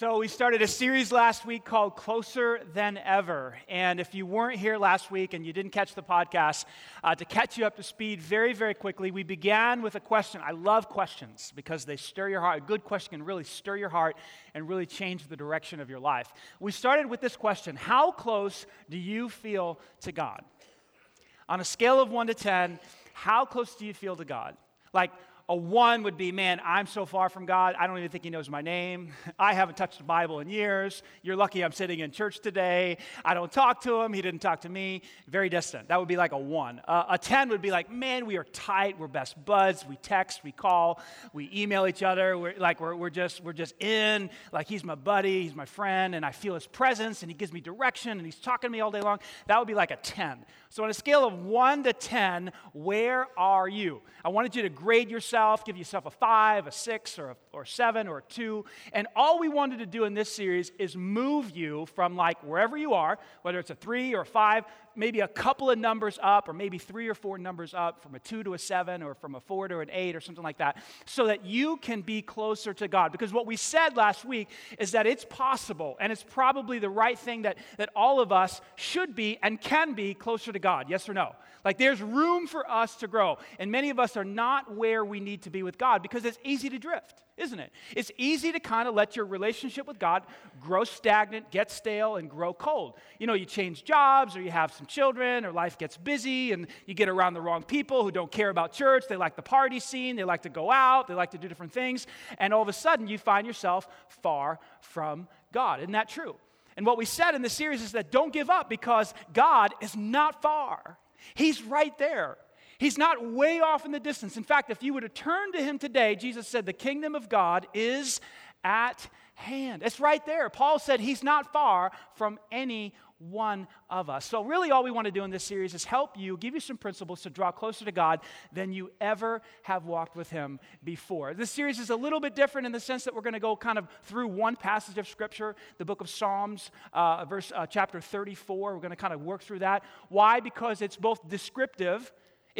So, we started a series last week called Closer Than Ever. And if you weren't here last week and you didn't catch the podcast, uh, to catch you up to speed very, very quickly, we began with a question. I love questions because they stir your heart. A good question can really stir your heart and really change the direction of your life. We started with this question How close do you feel to God? On a scale of 1 to 10, how close do you feel to God? Like, a one would be, man, I'm so far from God, I don't even think He knows my name. I haven't touched the Bible in years. You're lucky I'm sitting in church today. I don't talk to Him. He didn't talk to me. Very distant. That would be like a one. Uh, a 10 would be like, man, we are tight. We're best buds. We text, we call, we email each other. We're like, we're, we're, just, we're just in. Like, He's my buddy, He's my friend, and I feel His presence, and He gives me direction, and He's talking to me all day long. That would be like a 10. So, on a scale of 1 to 10, where are you? I wanted you to grade yourself, give yourself a 5, a 6, or a or 7, or a 2. And all we wanted to do in this series is move you from like wherever you are, whether it's a 3 or a 5, maybe a couple of numbers up, or maybe three or four numbers up, from a 2 to a 7, or from a 4 to an 8, or something like that, so that you can be closer to God. Because what we said last week is that it's possible, and it's probably the right thing that, that all of us should be and can be closer to God. Yes or no? Like there's room for us to grow. And many of us are not where we need to be with God because it's easy to drift, isn't it? It's easy to kind of let your relationship with God grow stagnant, get stale, and grow cold. You know, you change jobs or you have some children or life gets busy and you get around the wrong people who don't care about church. They like the party scene, they like to go out, they like to do different things. And all of a sudden you find yourself far from God. Isn't that true? And what we said in the series is that don't give up because God is not far. He's right there. He's not way off in the distance. In fact, if you were to turn to him today, Jesus said, The kingdom of God is at hand. It's right there. Paul said he's not far from any one of us. So, really, all we want to do in this series is help you, give you some principles to draw closer to God than you ever have walked with Him before. This series is a little bit different in the sense that we're going to go kind of through one passage of Scripture, the book of Psalms, uh, verse uh, chapter 34. We're going to kind of work through that. Why? Because it's both descriptive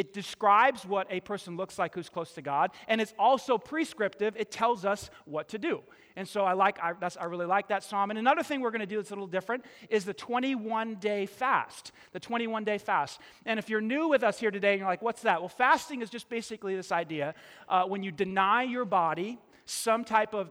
it describes what a person looks like who's close to God, and it's also prescriptive. It tells us what to do. And so I like, I, I really like that psalm. And another thing we're going to do that's a little different is the 21 day fast. The 21 day fast. And if you're new with us here today and you're like, what's that? Well, fasting is just basically this idea uh, when you deny your body some type of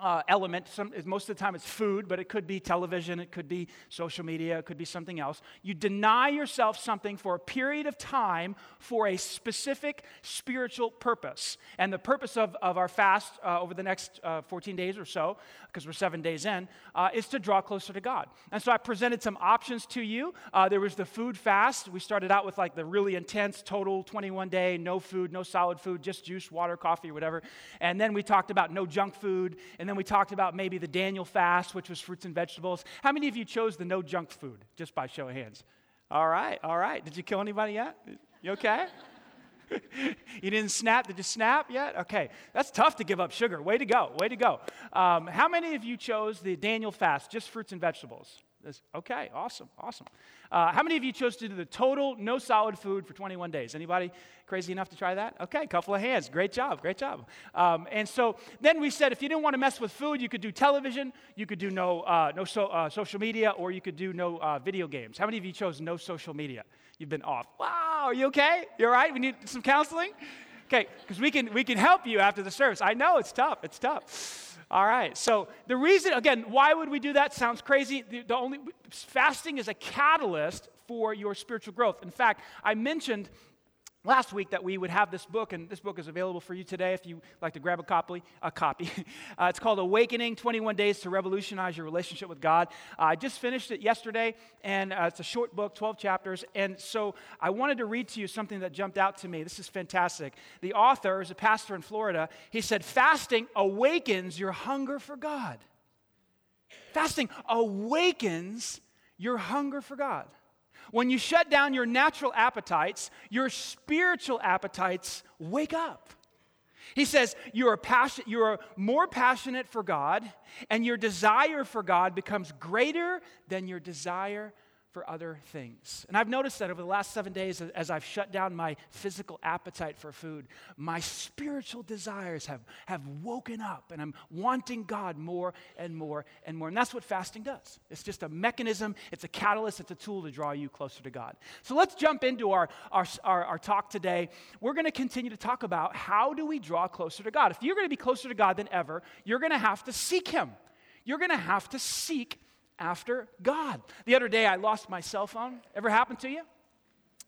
uh, element. Some, most of the time it's food, but it could be television, it could be social media, it could be something else. You deny yourself something for a period of time for a specific spiritual purpose. And the purpose of, of our fast uh, over the next uh, 14 days or so, because we're seven days in, uh, is to draw closer to God. And so I presented some options to you. Uh, there was the food fast. We started out with like the really intense, total 21 day, no food, no solid food, just juice, water, coffee, whatever. And then we talked about no junk food. And then we talked about maybe the Daniel fast, which was fruits and vegetables. How many of you chose the no junk food, just by show of hands? All right, all right. Did you kill anybody yet? You okay? you didn't snap? Did you snap yet? Okay. That's tough to give up sugar. Way to go. Way to go. Um, how many of you chose the Daniel fast, just fruits and vegetables? This, okay, awesome, awesome. Uh, how many of you chose to do the total no solid food for 21 days? Anybody crazy enough to try that? Okay, couple of hands. Great job, great job. Um, and so then we said if you didn't want to mess with food, you could do television, you could do no, uh, no so, uh, social media, or you could do no uh, video games. How many of you chose no social media? You've been off. Wow, are you okay? You're all right? We need some counseling? Okay, because we can, we can help you after the service. I know it's tough, it's tough. All right. So the reason, again, why would we do that? Sounds crazy. The, the, only fasting is a catalyst for your spiritual growth. In fact, I mentioned last week that we would have this book, and this book is available for you today if you like to grab a copy. A copy. uh, it's called Awakening 21 Days to Revolutionize Your Relationship with God. Uh, I just finished it yesterday, and uh, it's a short book, 12 chapters. And so I wanted to read to you something that jumped out to me. This is fantastic. The author is a pastor in Florida. He said, Fasting awakens your hunger for God. Fasting awakens your hunger for God. When you shut down your natural appetites, your spiritual appetites wake up. He says you are, passion, you are more passionate for God, and your desire for God becomes greater than your desire for other things. And I've noticed that over the last seven days, as I've shut down my physical appetite for food, my spiritual desires have, have woken up, and I'm wanting God more and more and more. And that's what fasting does. It's just a mechanism, it's a catalyst, it's a tool to draw you closer to God. So let's jump into our, our, our, our talk today. We're going to continue to talk about how do we draw closer to God. If you're going to be closer to God than ever, you're going to have to seek Him. You're going to have to seek after God. The other day, I lost my cell phone. Ever happened to you?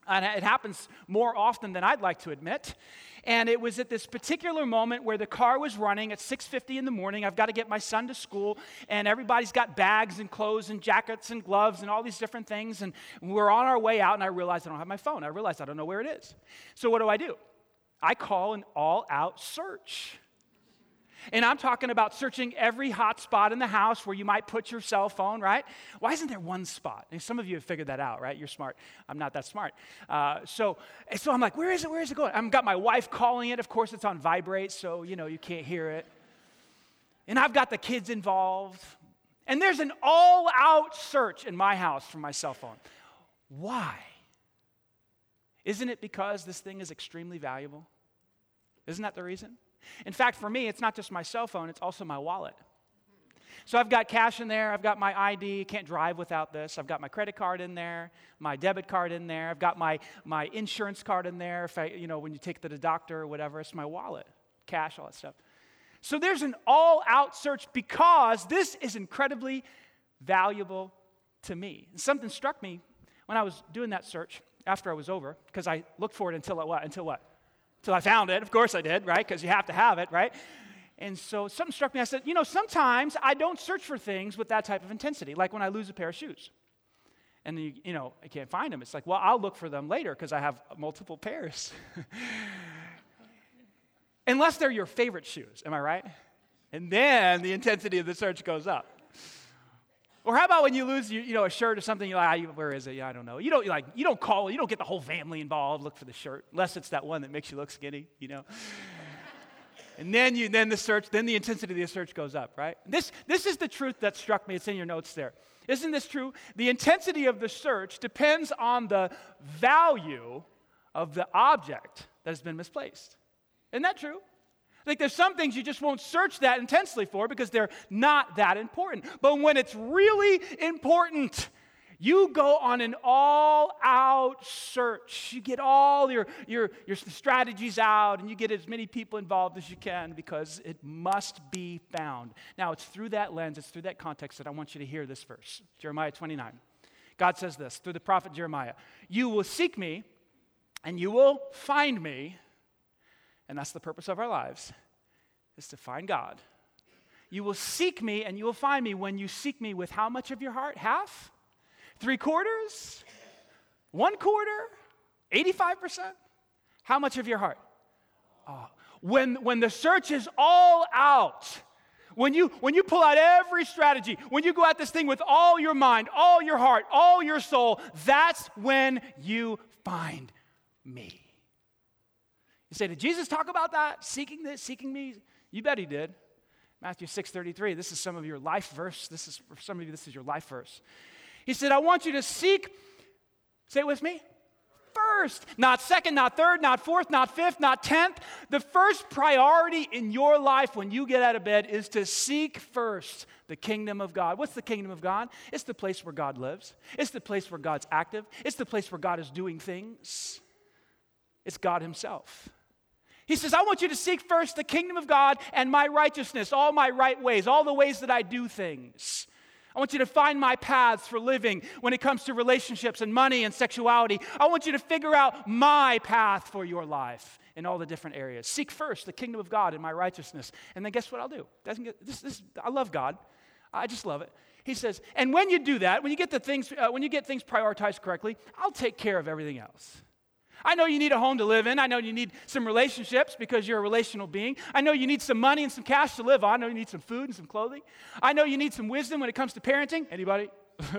And it happens more often than I'd like to admit. And it was at this particular moment where the car was running at 6:50 in the morning. I've got to get my son to school, and everybody's got bags and clothes and jackets and gloves and all these different things. And we're on our way out, and I realize I don't have my phone. I realize I don't know where it is. So what do I do? I call an all-out search. And I'm talking about searching every hot spot in the house where you might put your cell phone, right? Why isn't there one spot? And some of you have figured that out, right? You're smart. I'm not that smart. Uh, so, so I'm like, where is it? Where is it going? I've got my wife calling it. Of course, it's on vibrate, so, you know, you can't hear it. And I've got the kids involved. And there's an all out search in my house for my cell phone. Why? Isn't it because this thing is extremely valuable? Isn't that the reason? In fact, for me, it's not just my cell phone, it's also my wallet. So I've got cash in there, I've got my ID, can't drive without this. I've got my credit card in there, my debit card in there, I've got my, my insurance card in there. If I, you know, when you take to the doctor or whatever, it's my wallet, cash, all that stuff. So there's an all out search because this is incredibly valuable to me. And something struck me when I was doing that search after I was over, because I looked for it until what? Until what? Till I found it. Of course I did, right? Because you have to have it, right? And so something struck me. I said, you know, sometimes I don't search for things with that type of intensity, like when I lose a pair of shoes. And you, you know, I can't find them. It's like, well, I'll look for them later because I have multiple pairs. Unless they're your favorite shoes, am I right? And then the intensity of the search goes up. Or how about when you lose, you, know, a shirt or something? You're like, ah, where is it? Yeah, I don't know. You don't like, you don't call, you don't get the whole family involved. Look for the shirt, unless it's that one that makes you look skinny. You know. and then you, then the search, then the intensity of the search goes up, right? This, this is the truth that struck me. It's in your notes there. Isn't this true? The intensity of the search depends on the value of the object that has been misplaced. Isn't that true? Like there's some things you just won't search that intensely for because they're not that important. But when it's really important, you go on an all out search. You get all your, your, your strategies out and you get as many people involved as you can because it must be found. Now, it's through that lens, it's through that context that I want you to hear this verse Jeremiah 29. God says this through the prophet Jeremiah You will seek me and you will find me and that's the purpose of our lives, is to find God. You will seek me and you will find me when you seek me with how much of your heart? Half? Three quarters? One quarter? 85%? How much of your heart? Oh. When, when the search is all out, when you, when you pull out every strategy, when you go at this thing with all your mind, all your heart, all your soul, that's when you find me. You say, did Jesus talk about that? Seeking this, seeking me? You bet he did. Matthew 6:33. This is some of your life verse. This is for some of you, this is your life verse. He said, I want you to seek, say it with me. First, not second, not third, not fourth, not fifth, not tenth. The first priority in your life when you get out of bed is to seek first the kingdom of God. What's the kingdom of God? It's the place where God lives, it's the place where God's active, it's the place where God is doing things. It's God Himself. He says, I want you to seek first the kingdom of God and my righteousness, all my right ways, all the ways that I do things. I want you to find my paths for living when it comes to relationships and money and sexuality. I want you to figure out my path for your life in all the different areas. Seek first the kingdom of God and my righteousness. And then guess what I'll do? Doesn't get, this, this, I love God. I just love it. He says, and when you do that, when you get the things, uh, when you get things prioritized correctly, I'll take care of everything else. I know you need a home to live in. I know you need some relationships because you're a relational being. I know you need some money and some cash to live on. I know you need some food and some clothing. I know you need some wisdom when it comes to parenting. Anybody?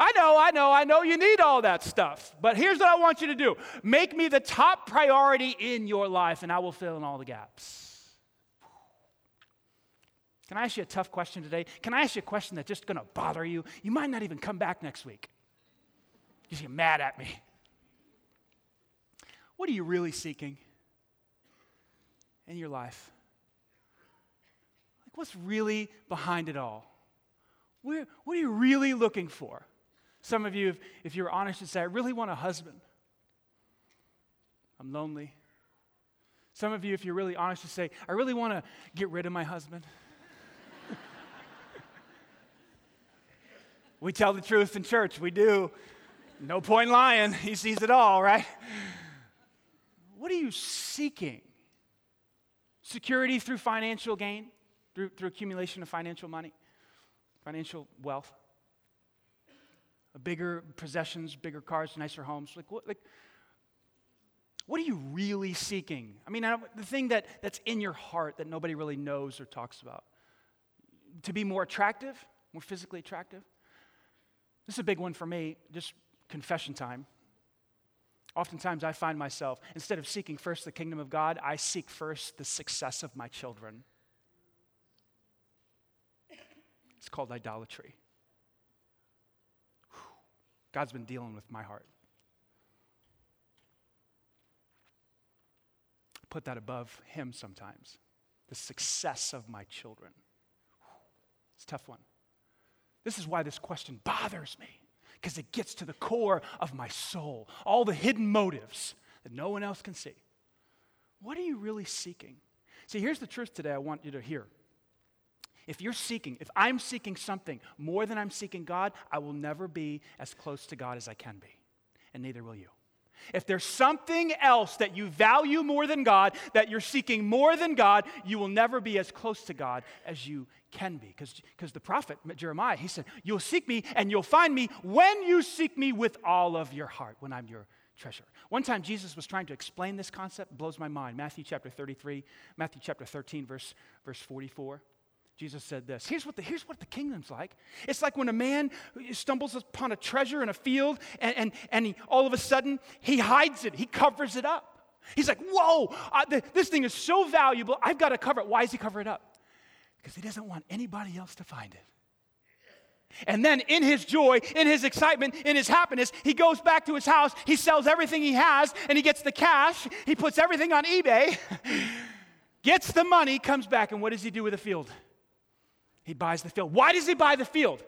I know, I know, I know you need all that stuff. But here's what I want you to do make me the top priority in your life, and I will fill in all the gaps. Can I ask you a tough question today? Can I ask you a question that's just going to bother you? You might not even come back next week. You get mad at me. What are you really seeking in your life? Like, what's really behind it all? Where, what are you really looking for? Some of you, if, if you're honest, would say, I really want a husband. I'm lonely. Some of you, if you're really honest, would say, I really want to get rid of my husband. we tell the truth in church, we do. No point lying. He sees it all, right? What are you seeking? Security through financial gain, through, through accumulation of financial money, financial wealth, bigger possessions, bigger cars, nicer homes. Like, what, like, what are you really seeking? I mean, the thing that, that's in your heart that nobody really knows or talks about. To be more attractive, more physically attractive. This is a big one for me, just confession time. Oftentimes, I find myself, instead of seeking first the kingdom of God, I seek first the success of my children. It's called idolatry. God's been dealing with my heart. Put that above Him sometimes. The success of my children. It's a tough one. This is why this question bothers me because it gets to the core of my soul, all the hidden motives that no one else can see. What are you really seeking? See, here's the truth today I want you to hear. If you're seeking, if I'm seeking something more than I'm seeking God, I will never be as close to God as I can be, and neither will you. If there's something else that you value more than God, that you're seeking more than God, you will never be as close to God as you can be. Because the prophet Jeremiah, he said, You'll seek me and you'll find me when you seek me with all of your heart, when I'm your treasure. One time Jesus was trying to explain this concept, blows my mind. Matthew chapter 33, Matthew chapter 13, verse, verse 44. Jesus said this. Here's what the, here's what the kingdom's like. It's like when a man stumbles upon a treasure in a field and, and, and he, all of a sudden he hides it, he covers it up. He's like, whoa, uh, the, this thing is so valuable, I've got to cover it. Why does he cover it up? Because he doesn't want anybody else to find it. And then, in his joy, in his excitement, in his happiness, he goes back to his house, he sells everything he has, and he gets the cash, he puts everything on eBay, gets the money, comes back, and what does he do with the field? He buys the field. Why does he buy the field?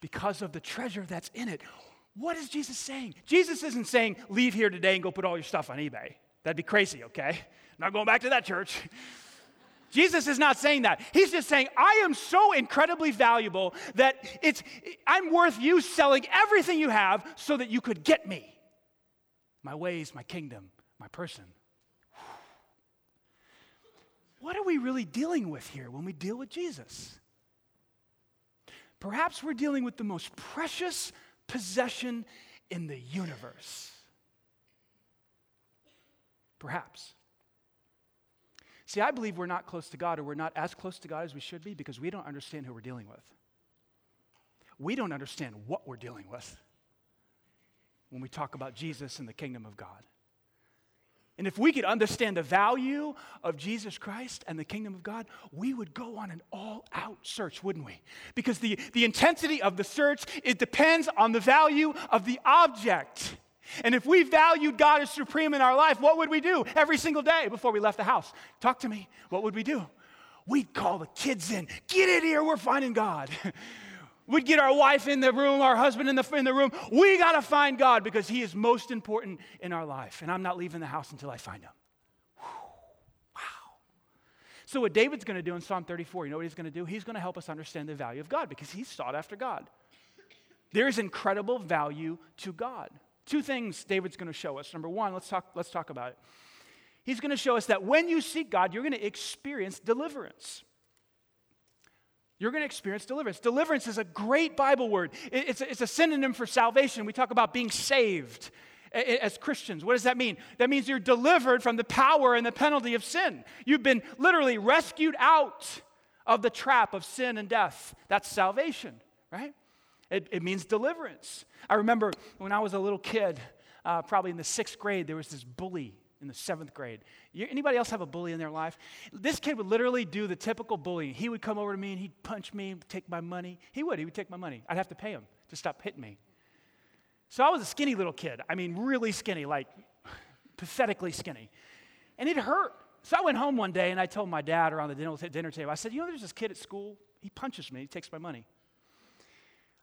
Because of the treasure that's in it. What is Jesus saying? Jesus isn't saying, leave here today and go put all your stuff on eBay. That'd be crazy, okay? Not going back to that church. Jesus is not saying that. He's just saying, I am so incredibly valuable that it's, I'm worth you selling everything you have so that you could get me. My ways, my kingdom, my person. What are we really dealing with here when we deal with Jesus? Perhaps we're dealing with the most precious possession in the universe. Perhaps. See, I believe we're not close to God, or we're not as close to God as we should be because we don't understand who we're dealing with. We don't understand what we're dealing with when we talk about Jesus and the kingdom of God. And if we could understand the value of Jesus Christ and the kingdom of God, we would go on an all out search, wouldn't we? Because the, the intensity of the search, it depends on the value of the object. And if we valued God as supreme in our life, what would we do every single day before we left the house? Talk to me. What would we do? We'd call the kids in. Get in here, we're finding God. We'd get our wife in the room, our husband in the, in the room. We got to find God because He is most important in our life. And I'm not leaving the house until I find Him. Wow. So, what David's going to do in Psalm 34, you know what he's going to do? He's going to help us understand the value of God because he sought after God. There is incredible value to God. Two things David's going to show us. Number one, let's talk, let's talk about it. He's going to show us that when you seek God, you're going to experience deliverance you're going to experience deliverance. Deliverance is a great Bible word, it's a, it's a synonym for salvation. We talk about being saved as Christians. What does that mean? That means you're delivered from the power and the penalty of sin. You've been literally rescued out of the trap of sin and death. That's salvation, right? It, it means deliverance. I remember when I was a little kid, uh, probably in the sixth grade, there was this bully in the seventh grade. You, anybody else have a bully in their life? This kid would literally do the typical bullying. He would come over to me and he'd punch me, take my money. He would. He would take my money. I'd have to pay him to stop hitting me. So I was a skinny little kid. I mean, really skinny, like pathetically skinny. And it hurt. So I went home one day and I told my dad around the dinner table, I said, You know, there's this kid at school. He punches me, he takes my money.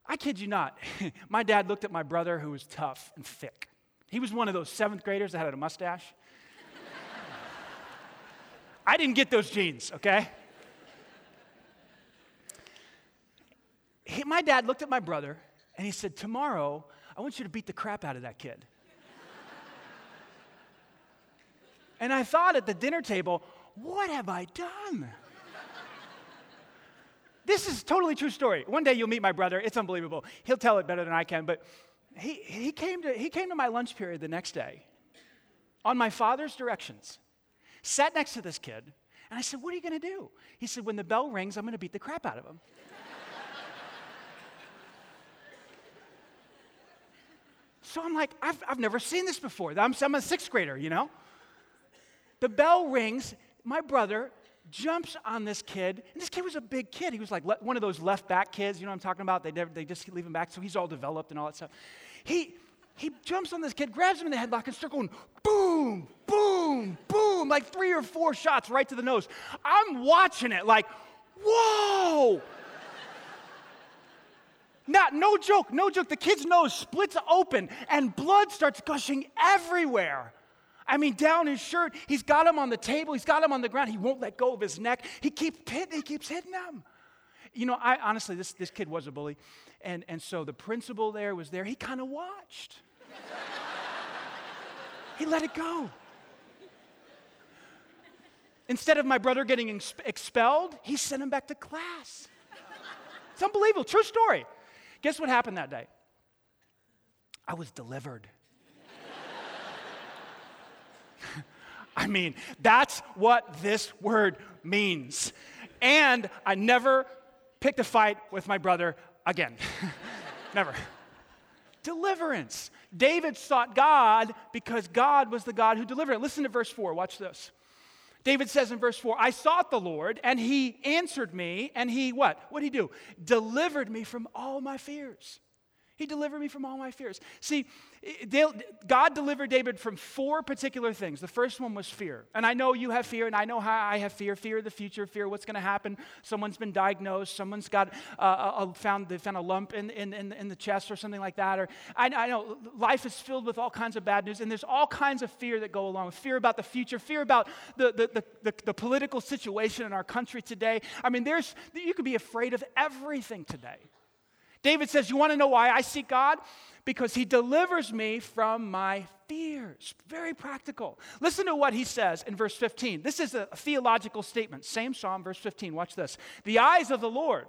I kid you not. my dad looked at my brother who was tough and thick. He was one of those seventh graders that had a mustache. I didn't get those genes, okay? He, my dad looked at my brother and he said, Tomorrow, I want you to beat the crap out of that kid. and I thought at the dinner table, What have I done? this is totally true story. One day you'll meet my brother. It's unbelievable. He'll tell it better than I can. But he, he, came to, he came to my lunch period the next day on my father's directions, sat next to this kid, and I said, What are you going to do? He said, When the bell rings, I'm going to beat the crap out of him. so I'm like, I've, I've never seen this before. I'm, I'm a sixth grader, you know? The bell rings. My brother jumps on this kid, and this kid was a big kid. He was like le- one of those left back kids, you know what I'm talking about? They, never, they just leave him back, so he's all developed and all that stuff. He, he jumps on this kid, grabs him in the headlock, and starts going boom, boom, boom, like three or four shots right to the nose. I'm watching it like, whoa. Not, no joke, no joke. The kid's nose splits open and blood starts gushing everywhere. I mean, down his shirt. He's got him on the table. He's got him on the ground. He won't let go of his neck. He keeps hitting, he keeps hitting him. You know, I honestly, this, this kid was a bully. And, and so the principal there was there. He kind of watched. he let it go. Instead of my brother getting ex- expelled, he sent him back to class. It's unbelievable. True story. Guess what happened that day? I was delivered. I mean, that's what this word means. And I never picked a fight with my brother again. never. Deliverance. David sought God because God was the God who delivered. Listen to verse 4. Watch this. David says in verse 4, I sought the Lord, and he answered me, and he what? What did he do? Delivered me from all my fears. He delivered me from all my fears. See, God delivered David from four particular things. The first one was fear. And I know you have fear, and I know how I have fear fear of the future, fear what's going to happen. Someone's been diagnosed, someone's got uh, a, found, they found a lump in, in, in, in, the chest or something like that. Or I, I know life is filled with all kinds of bad news, and there's all kinds of fear that go along with fear about the future, fear about the, the, the, the, the political situation in our country today. I mean, there's, you could be afraid of everything today. David says, You want to know why I seek God? Because he delivers me from my fears. Very practical. Listen to what he says in verse 15. This is a theological statement. Same psalm, verse 15. Watch this. The eyes of the Lord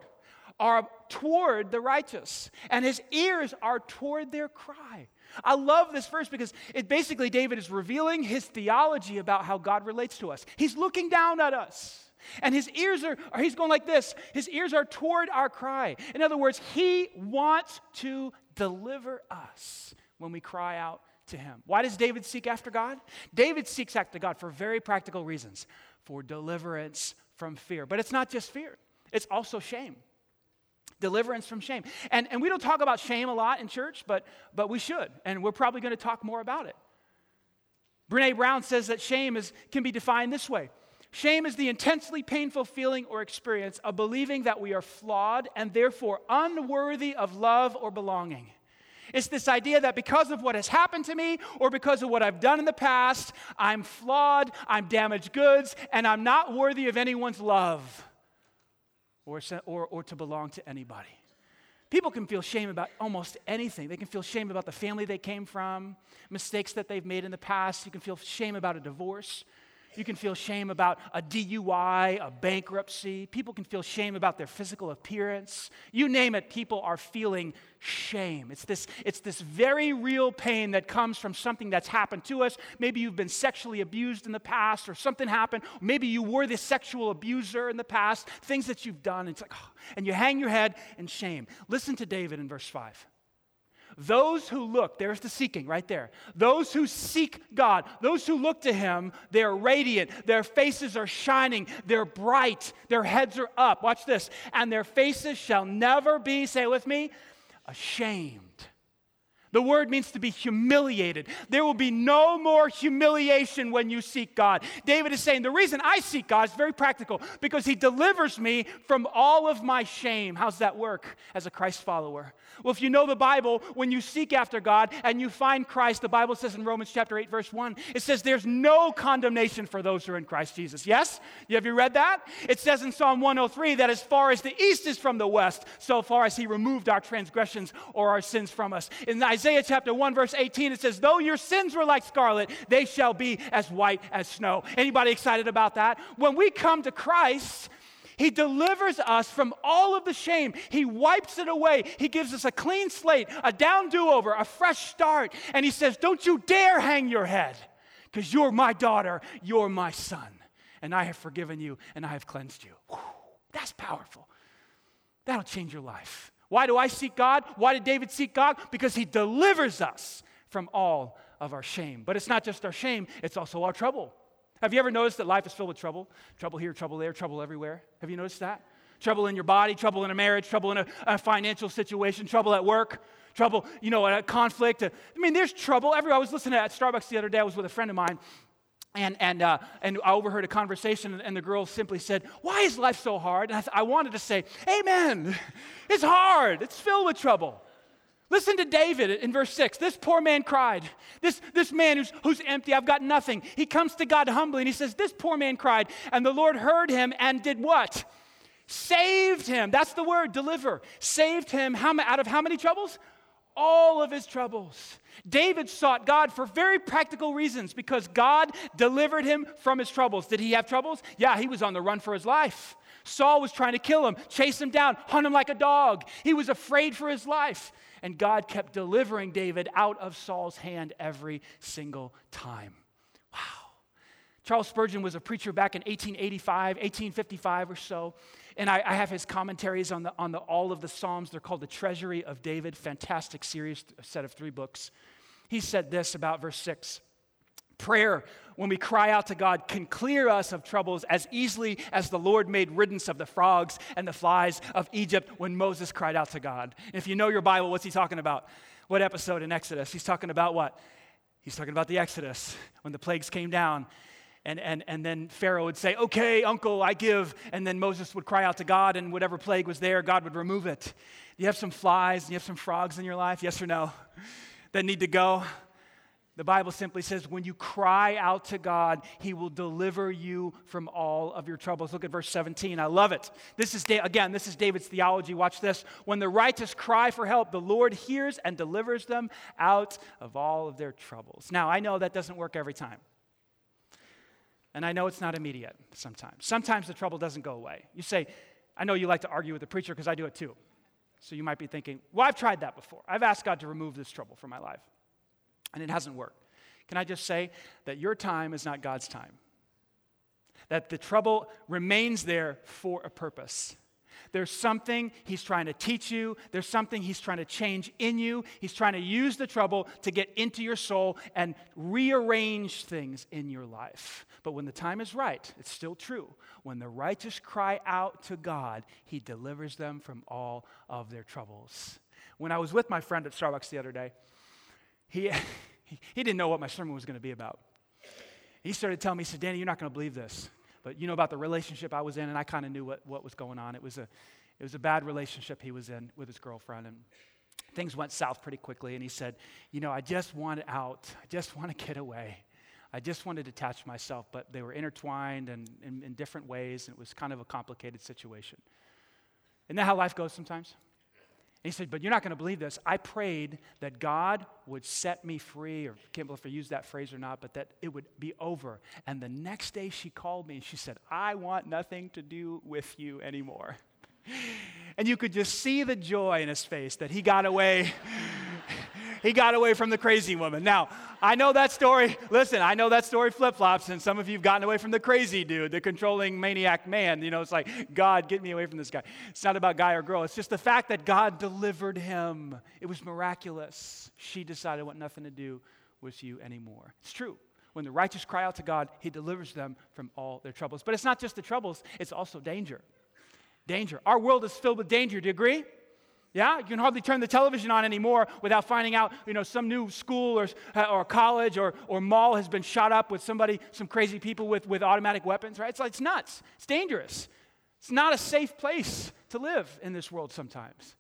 are toward the righteous, and his ears are toward their cry. I love this verse because it basically David is revealing his theology about how God relates to us. He's looking down at us. And his ears are, or he's going like this his ears are toward our cry. In other words, he wants to deliver us when we cry out to him. Why does David seek after God? David seeks after God for very practical reasons for deliverance from fear. But it's not just fear, it's also shame. Deliverance from shame. And, and we don't talk about shame a lot in church, but, but we should. And we're probably going to talk more about it. Brene Brown says that shame is, can be defined this way Shame is the intensely painful feeling or experience of believing that we are flawed and therefore unworthy of love or belonging. It's this idea that because of what has happened to me or because of what I've done in the past, I'm flawed, I'm damaged goods, and I'm not worthy of anyone's love or, or, or to belong to anybody. People can feel shame about almost anything. They can feel shame about the family they came from, mistakes that they've made in the past. You can feel shame about a divorce. You can feel shame about a DUI, a bankruptcy. People can feel shame about their physical appearance. You name it, people are feeling shame. It's this, it's this very real pain that comes from something that's happened to us. Maybe you've been sexually abused in the past, or something happened. Maybe you were the sexual abuser in the past, things that you've done. It's like, oh, and you hang your head in shame. Listen to David in verse 5. Those who look, there's the seeking right there. Those who seek God, those who look to Him, they're radiant. Their faces are shining. They're bright. Their heads are up. Watch this. And their faces shall never be, say with me, ashamed. The word means to be humiliated. There will be no more humiliation when you seek God. David is saying, The reason I seek God is very practical because he delivers me from all of my shame. How's that work as a Christ follower? Well, if you know the Bible, when you seek after God and you find Christ, the Bible says in Romans chapter 8, verse 1, it says, There's no condemnation for those who are in Christ Jesus. Yes? Have you read that? It says in Psalm 103 that as far as the east is from the west, so far as he removed our transgressions or our sins from us. In chapter 1, verse 18, it says, Though your sins were like scarlet, they shall be as white as snow. Anybody excited about that? When we come to Christ, he delivers us from all of the shame. He wipes it away. He gives us a clean slate, a down do over, a fresh start. And He says, Don't you dare hang your head, because you're my daughter, you're my son. And I have forgiven you and I have cleansed you. Whew, that's powerful. That'll change your life. Why do I seek God? Why did David seek God? Because he delivers us from all of our shame. But it's not just our shame, it's also our trouble. Have you ever noticed that life is filled with trouble? Trouble here, trouble there, trouble everywhere. Have you noticed that? Trouble in your body, trouble in a marriage, trouble in a, a financial situation, trouble at work, trouble, you know, a conflict. I mean, there's trouble everywhere. I was listening at Starbucks the other day. I was with a friend of mine, and, and, uh, and I overheard a conversation, and the girl simply said, Why is life so hard? And I, th- I wanted to say, Amen. It's hard, it's filled with trouble. Listen to David in verse 6. This poor man cried. This, this man who's, who's empty, I've got nothing. He comes to God humbly and he says, This poor man cried. And the Lord heard him and did what? Saved him. That's the word, deliver. Saved him how, out of how many troubles? All of his troubles. David sought God for very practical reasons because God delivered him from his troubles. Did he have troubles? Yeah, he was on the run for his life. Saul was trying to kill him, chase him down, hunt him like a dog. He was afraid for his life. And God kept delivering David out of Saul's hand every single time. Wow. Charles Spurgeon was a preacher back in 1885, 1855 or so. And I, I have his commentaries on, the, on the, all of the Psalms. They're called The Treasury of David, fantastic series, set of three books. He said this about verse 6 Prayer, when we cry out to God, can clear us of troubles as easily as the Lord made riddance of the frogs and the flies of Egypt when Moses cried out to God. If you know your Bible, what's he talking about? What episode in Exodus? He's talking about what? He's talking about the Exodus when the plagues came down. And, and, and then Pharaoh would say, Okay, uncle, I give. And then Moses would cry out to God, and whatever plague was there, God would remove it. You have some flies and you have some frogs in your life, yes or no, that need to go? The Bible simply says, when you cry out to God, He will deliver you from all of your troubles. Look at verse 17. I love it. This is, again, this is David's theology. Watch this. When the righteous cry for help, the Lord hears and delivers them out of all of their troubles. Now, I know that doesn't work every time. And I know it's not immediate sometimes. Sometimes the trouble doesn't go away. You say, I know you like to argue with the preacher because I do it too. So you might be thinking, well, I've tried that before. I've asked God to remove this trouble from my life and it hasn't worked. Can I just say that your time is not God's time? That the trouble remains there for a purpose. There's something he's trying to teach you. There's something he's trying to change in you. He's trying to use the trouble to get into your soul and rearrange things in your life. But when the time is right, it's still true. When the righteous cry out to God, he delivers them from all of their troubles. When I was with my friend at Starbucks the other day, he, he didn't know what my sermon was going to be about. He started telling me, he said, Danny, you're not going to believe this. But you know about the relationship I was in, and I kind of knew what, what was going on. It was, a, it was a bad relationship he was in with his girlfriend, and things went south pretty quickly. And he said, You know, I just want out. I just want to get away. I just want to detach myself. But they were intertwined and in, in different ways, and it was kind of a complicated situation. Isn't that how life goes sometimes? He said, But you're not going to believe this. I prayed that God would set me free, or can't believe if I used that phrase or not, but that it would be over. And the next day she called me and she said, I want nothing to do with you anymore. And you could just see the joy in his face that he got away he got away from the crazy woman. Now, I know that story. Listen, I know that story flip flops, and some of you have gotten away from the crazy dude, the controlling maniac man. You know, it's like, God, get me away from this guy. It's not about guy or girl. It's just the fact that God delivered him. It was miraculous. She decided what nothing to do with you anymore. It's true. When the righteous cry out to God, He delivers them from all their troubles. But it's not just the troubles, it's also danger. Danger. Our world is filled with danger. Do you agree? Yeah, you can hardly turn the television on anymore without finding out, you know, some new school or, uh, or college or, or mall has been shot up with somebody, some crazy people with, with automatic weapons, right? It's like, it's nuts. It's dangerous. It's not a safe place to live in this world sometimes.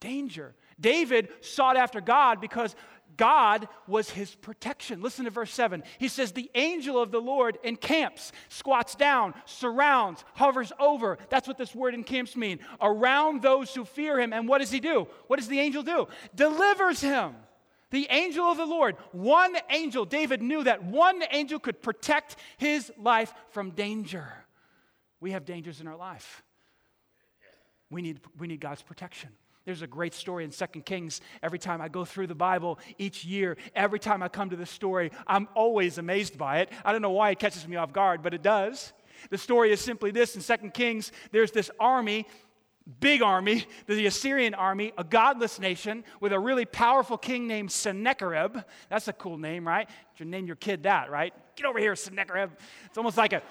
Danger. David sought after God because God was his protection. Listen to verse 7. He says, The angel of the Lord encamps, squats down, surrounds, hovers over. That's what this word encamps mean. Around those who fear him. And what does he do? What does the angel do? Delivers him. The angel of the Lord, one angel, David knew that one angel could protect his life from danger. We have dangers in our life. We need, we need God's protection. There's a great story in Second Kings. Every time I go through the Bible each year, every time I come to this story, I'm always amazed by it. I don't know why it catches me off guard, but it does. The story is simply this in Second Kings, there's this army big army, the Assyrian army, a godless nation with a really powerful king named Sennacherib. That's a cool name, right? You name your kid that, right? Get over here, Sennacherib. It's almost like a,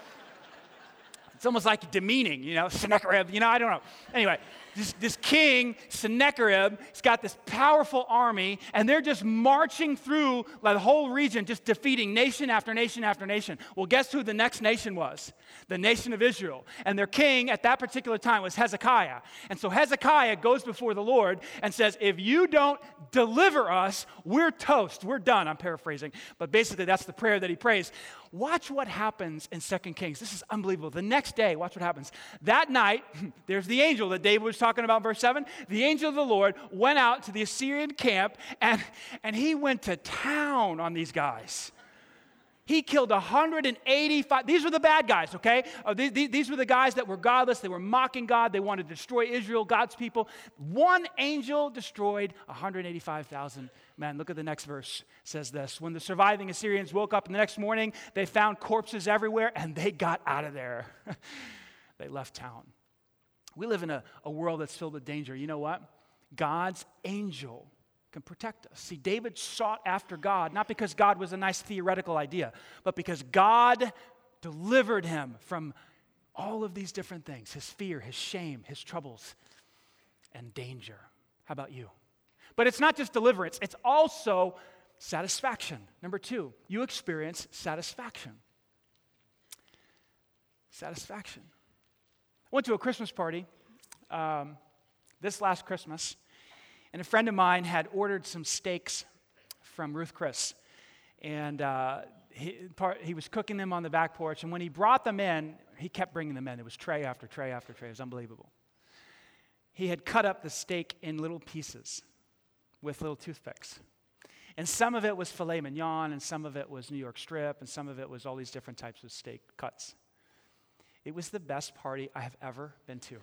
it's almost like demeaning, you know, Sennacherib. You know, I don't know. Anyway, this, this king, Sennacherib, he's got this powerful army, and they're just marching through the whole region, just defeating nation after nation after nation. Well, guess who the next nation was? The nation of Israel. And their king at that particular time was Hezekiah. And so Hezekiah goes before the Lord and says, If you don't deliver us, we're toast. We're done. I'm paraphrasing. But basically, that's the prayer that he prays. Watch what happens in Second Kings. This is unbelievable. The next day, watch what happens. That night, there's the angel that David was talking about, verse 7. The angel of the Lord went out to the Assyrian camp and, and he went to town on these guys. He killed 185. These were the bad guys, okay? Uh, these, these were the guys that were godless. They were mocking God. They wanted to destroy Israel, God's people. One angel destroyed 185,000 men. Look at the next verse. It says this When the surviving Assyrians woke up the next morning, they found corpses everywhere and they got out of there. they left town. We live in a, a world that's filled with danger. You know what? God's angel can protect us. See, David sought after God, not because God was a nice theoretical idea, but because God delivered him from all of these different things his fear, his shame, his troubles, and danger. How about you? But it's not just deliverance, it's also satisfaction. Number two, you experience satisfaction. Satisfaction. I went to a Christmas party um, this last Christmas, and a friend of mine had ordered some steaks from Ruth Chris. And uh, he, part, he was cooking them on the back porch. And when he brought them in, he kept bringing them in. It was tray after tray after tray. It was unbelievable. He had cut up the steak in little pieces with little toothpicks. And some of it was filet mignon, and some of it was New York strip, and some of it was all these different types of steak cuts. It was the best party I have ever been to.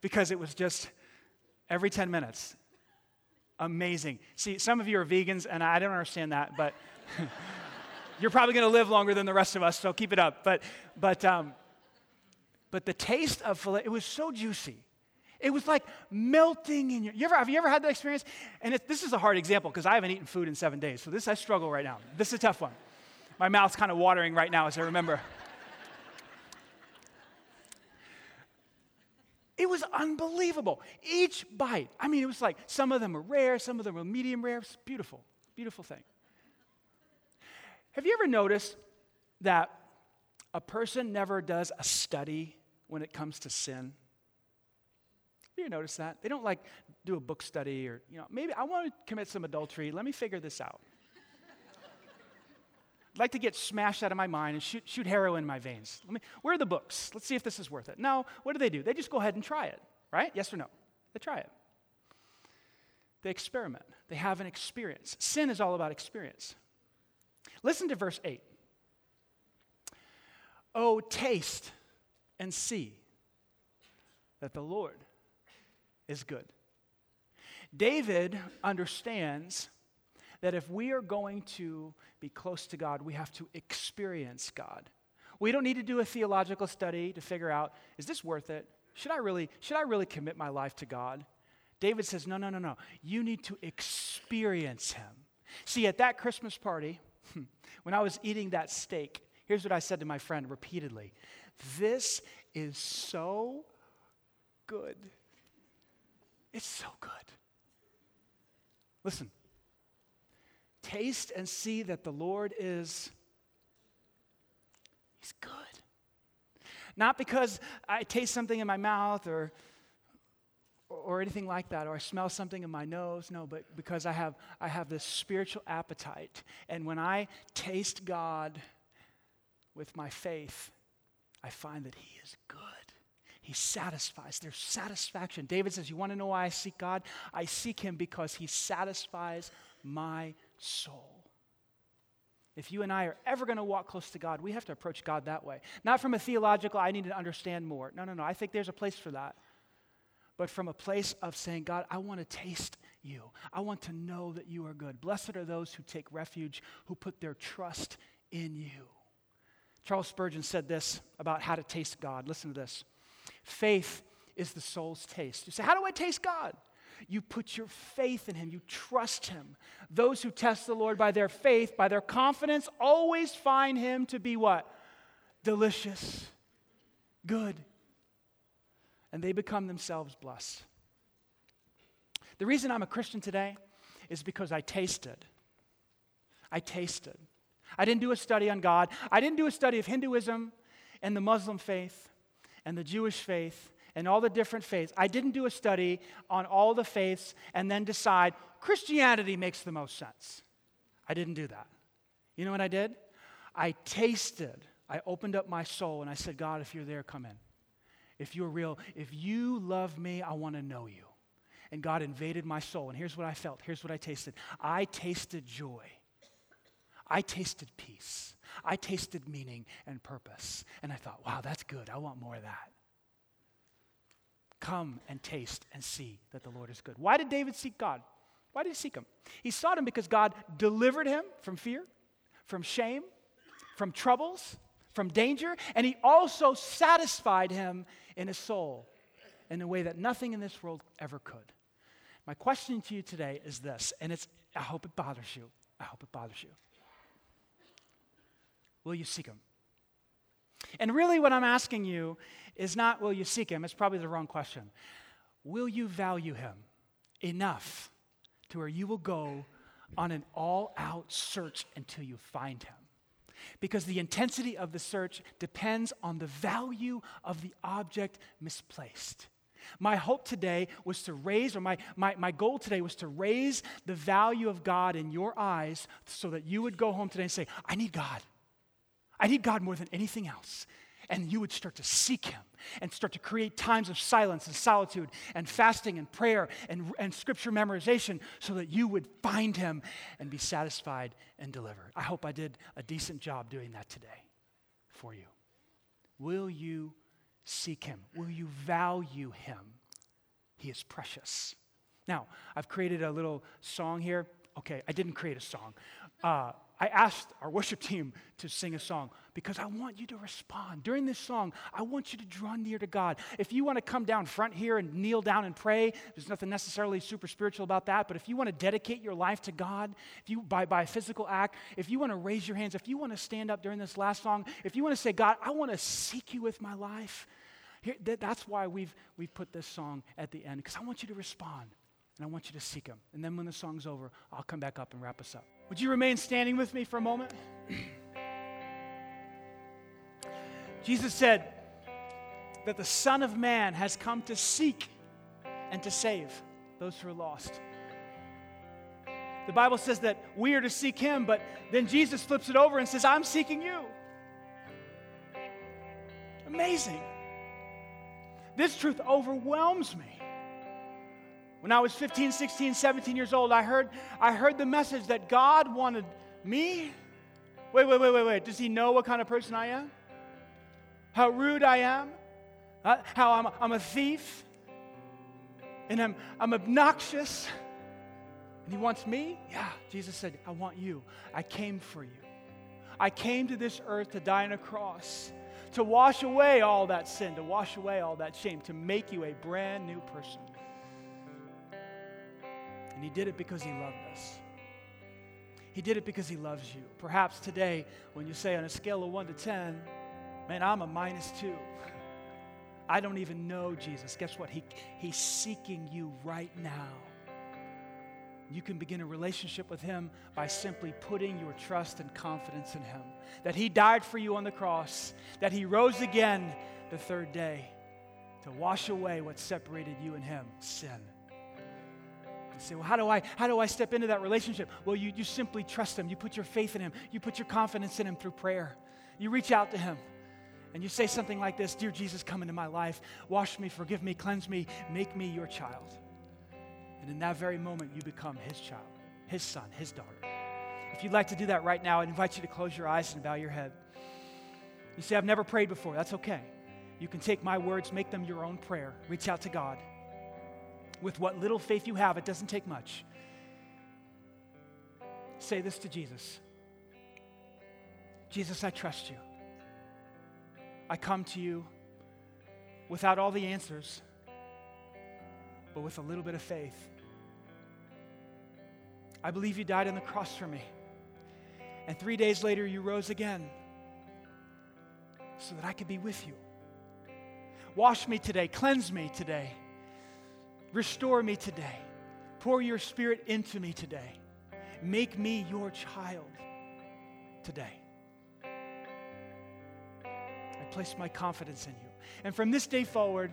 Because it was just every 10 minutes. Amazing. See, some of you are vegans, and I don't understand that, but you're probably going to live longer than the rest of us, so keep it up. But, but, um, but the taste of filet, it was so juicy. It was like melting in your. You ever, have you ever had that experience? And it, this is a hard example because I haven't eaten food in seven days. So this, I struggle right now. This is a tough one. My mouth's kind of watering right now as I remember. It was unbelievable. Each bite, I mean, it was like some of them were rare, some of them were medium rare. It's beautiful, beautiful thing. Have you ever noticed that a person never does a study when it comes to sin? Have you ever noticed that? They don't like do a book study or, you know, maybe I want to commit some adultery. Let me figure this out. I'd like to get smashed out of my mind and shoot, shoot heroin in my veins. Let me, where are the books? Let's see if this is worth it. No, what do they do? They just go ahead and try it, right? Yes or no? They try it. They experiment. They have an experience. Sin is all about experience. Listen to verse 8. Oh, taste and see that the Lord is good. David understands that if we are going to be close to God, we have to experience God. We don't need to do a theological study to figure out is this worth it? Should I really should I really commit my life to God? David says, "No, no, no, no. You need to experience him." See, at that Christmas party, when I was eating that steak, here's what I said to my friend repeatedly. This is so good. It's so good. Listen, taste and see that the Lord is, He's good. Not because I taste something in my mouth or, or anything like that, or I smell something in my nose. No, but because I have, I have this spiritual appetite. And when I taste God with my faith, I find that He is good. He satisfies. There's satisfaction. David says, You want to know why I seek God? I seek Him because He satisfies my soul. If you and I are ever going to walk close to God, we have to approach God that way. Not from a theological, I need to understand more. No, no, no. I think there's a place for that. But from a place of saying, God, I want to taste you. I want to know that you are good. Blessed are those who take refuge, who put their trust in you. Charles Spurgeon said this about how to taste God. Listen to this faith is the soul's taste. You say, How do I taste God? You put your faith in Him, you trust Him. Those who test the Lord by their faith, by their confidence, always find Him to be what? Delicious, good. And they become themselves blessed. The reason I'm a Christian today is because I tasted. I tasted. I didn't do a study on God. I didn't do a study of Hinduism and the Muslim faith and the Jewish faith and all the different faiths. I didn't do a study on all the faiths and then decide Christianity makes the most sense. I didn't do that. You know what I did? I tasted, I opened up my soul and I said, God, if you're there, come in. If you're real, if you love me, I want to know you. And God invaded my soul. And here's what I felt. Here's what I tasted. I tasted joy. I tasted peace. I tasted meaning and purpose. And I thought, wow, that's good. I want more of that. Come and taste and see that the Lord is good. Why did David seek God? Why did he seek him? He sought him because God delivered him from fear, from shame, from troubles, from danger, and he also satisfied him in his soul in a way that nothing in this world ever could. My question to you today is this, and it's I hope it bothers you. I hope it bothers you. Will you seek him? And really, what I'm asking you is not will you seek him? It's probably the wrong question. Will you value him enough to where you will go on an all out search until you find him? Because the intensity of the search depends on the value of the object misplaced. My hope today was to raise, or my, my, my goal today was to raise the value of God in your eyes so that you would go home today and say, I need God. I need God more than anything else. And you would start to seek Him and start to create times of silence and solitude and fasting and prayer and, and scripture memorization so that you would find Him and be satisfied and delivered. I hope I did a decent job doing that today for you. Will you seek Him? Will you value Him? He is precious. Now, I've created a little song here. Okay, I didn't create a song. Uh, I asked our worship team to sing a song because I want you to respond. During this song, I want you to draw near to God. If you want to come down front here and kneel down and pray, there's nothing necessarily super spiritual about that, but if you want to dedicate your life to God, if you by, by a physical act, if you want to raise your hands, if you want to stand up during this last song, if you want to say, God, I want to seek you with my life, here, that's why we've, we've put this song at the end, because I want you to respond and I want you to seek him. And then when the song's over, I'll come back up and wrap us up. Would you remain standing with me for a moment? Jesus said that the Son of Man has come to seek and to save those who are lost. The Bible says that we are to seek him, but then Jesus flips it over and says, I'm seeking you. Amazing. This truth overwhelms me. When I was 15, 16, 17 years old, I heard, I heard the message that God wanted me. Wait, wait, wait, wait, wait. Does He know what kind of person I am? How rude I am? How I'm, I'm a thief? And I'm, I'm obnoxious? And He wants me? Yeah. Jesus said, I want you. I came for you. I came to this earth to die on a cross, to wash away all that sin, to wash away all that shame, to make you a brand new person. And He did it because He loved us. He did it because He loves you. Perhaps today, when you say on a scale of 1 to 10, man, I'm a minus 2. I don't even know Jesus. Guess what? He, he's seeking you right now. You can begin a relationship with Him by simply putting your trust and confidence in Him. That He died for you on the cross, that He rose again the third day to wash away what separated you and Him sin. Say, well, how do I how do I step into that relationship? Well, you, you simply trust him. You put your faith in him. You put your confidence in him through prayer. You reach out to him and you say something like this Dear Jesus, come into my life. Wash me, forgive me, cleanse me, make me your child. And in that very moment, you become his child, his son, his daughter. If you'd like to do that right now, I invite you to close your eyes and bow your head. You say, I've never prayed before. That's okay. You can take my words, make them your own prayer. Reach out to God. With what little faith you have, it doesn't take much. Say this to Jesus Jesus, I trust you. I come to you without all the answers, but with a little bit of faith. I believe you died on the cross for me. And three days later, you rose again so that I could be with you. Wash me today, cleanse me today, restore me today, pour your spirit into me today. Make me your child today. I place my confidence in you. And from this day forward,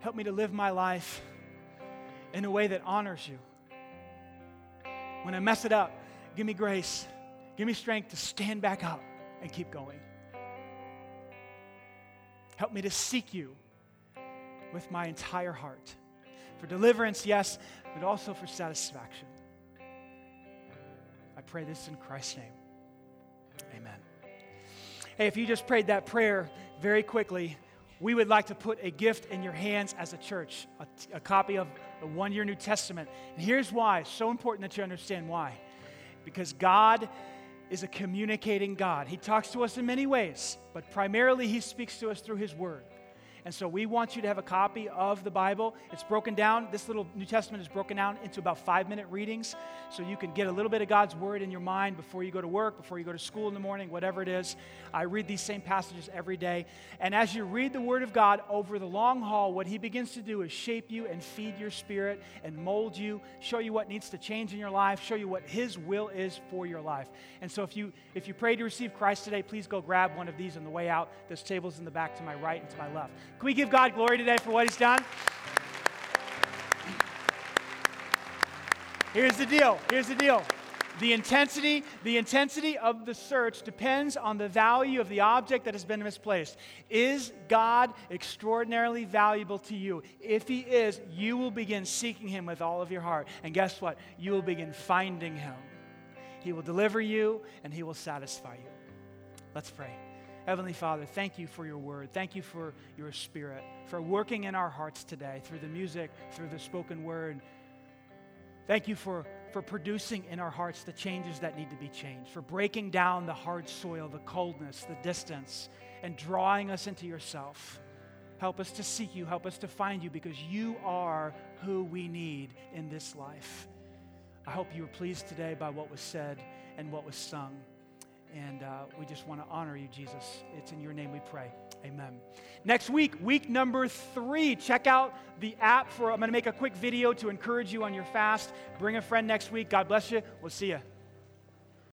help me to live my life in a way that honors you. When I mess it up, give me grace, give me strength to stand back up and keep going. Help me to seek you with my entire heart. For deliverance, yes, but also for satisfaction. I pray this in Christ's name. Amen. Hey, if you just prayed that prayer very quickly, we would like to put a gift in your hands as a church a, a copy of the one year New Testament. And here's why it's so important that you understand why. Because God is a communicating God. He talks to us in many ways, but primarily He speaks to us through His Word. And so we want you to have a copy of the Bible. It's broken down, this little New Testament is broken down into about five minute readings. So you can get a little bit of God's Word in your mind before you go to work, before you go to school in the morning, whatever it is. I read these same passages every day. And as you read the Word of God over the long haul, what He begins to do is shape you and feed your spirit and mold you, show you what needs to change in your life, show you what His will is for your life. And so if you if you pray to receive Christ today, please go grab one of these on the way out. This table's in the back to my right and to my left. Can we give God glory today for what He's done? Here's the deal. Here's the deal. The intensity, the intensity of the search depends on the value of the object that has been misplaced. Is God extraordinarily valuable to you? If He is, you will begin seeking Him with all of your heart. And guess what? You will begin finding Him. He will deliver you and He will satisfy you. Let's pray. Heavenly Father, thank you for your word. Thank you for your spirit, for working in our hearts today through the music, through the spoken word. Thank you for, for producing in our hearts the changes that need to be changed, for breaking down the hard soil, the coldness, the distance, and drawing us into yourself. Help us to seek you, help us to find you, because you are who we need in this life. I hope you were pleased today by what was said and what was sung. And uh, we just want to honor you, Jesus. It's in your name we pray. Amen. Next week, week number three, check out the app for. I'm going to make a quick video to encourage you on your fast. Bring a friend next week. God bless you. We'll see you.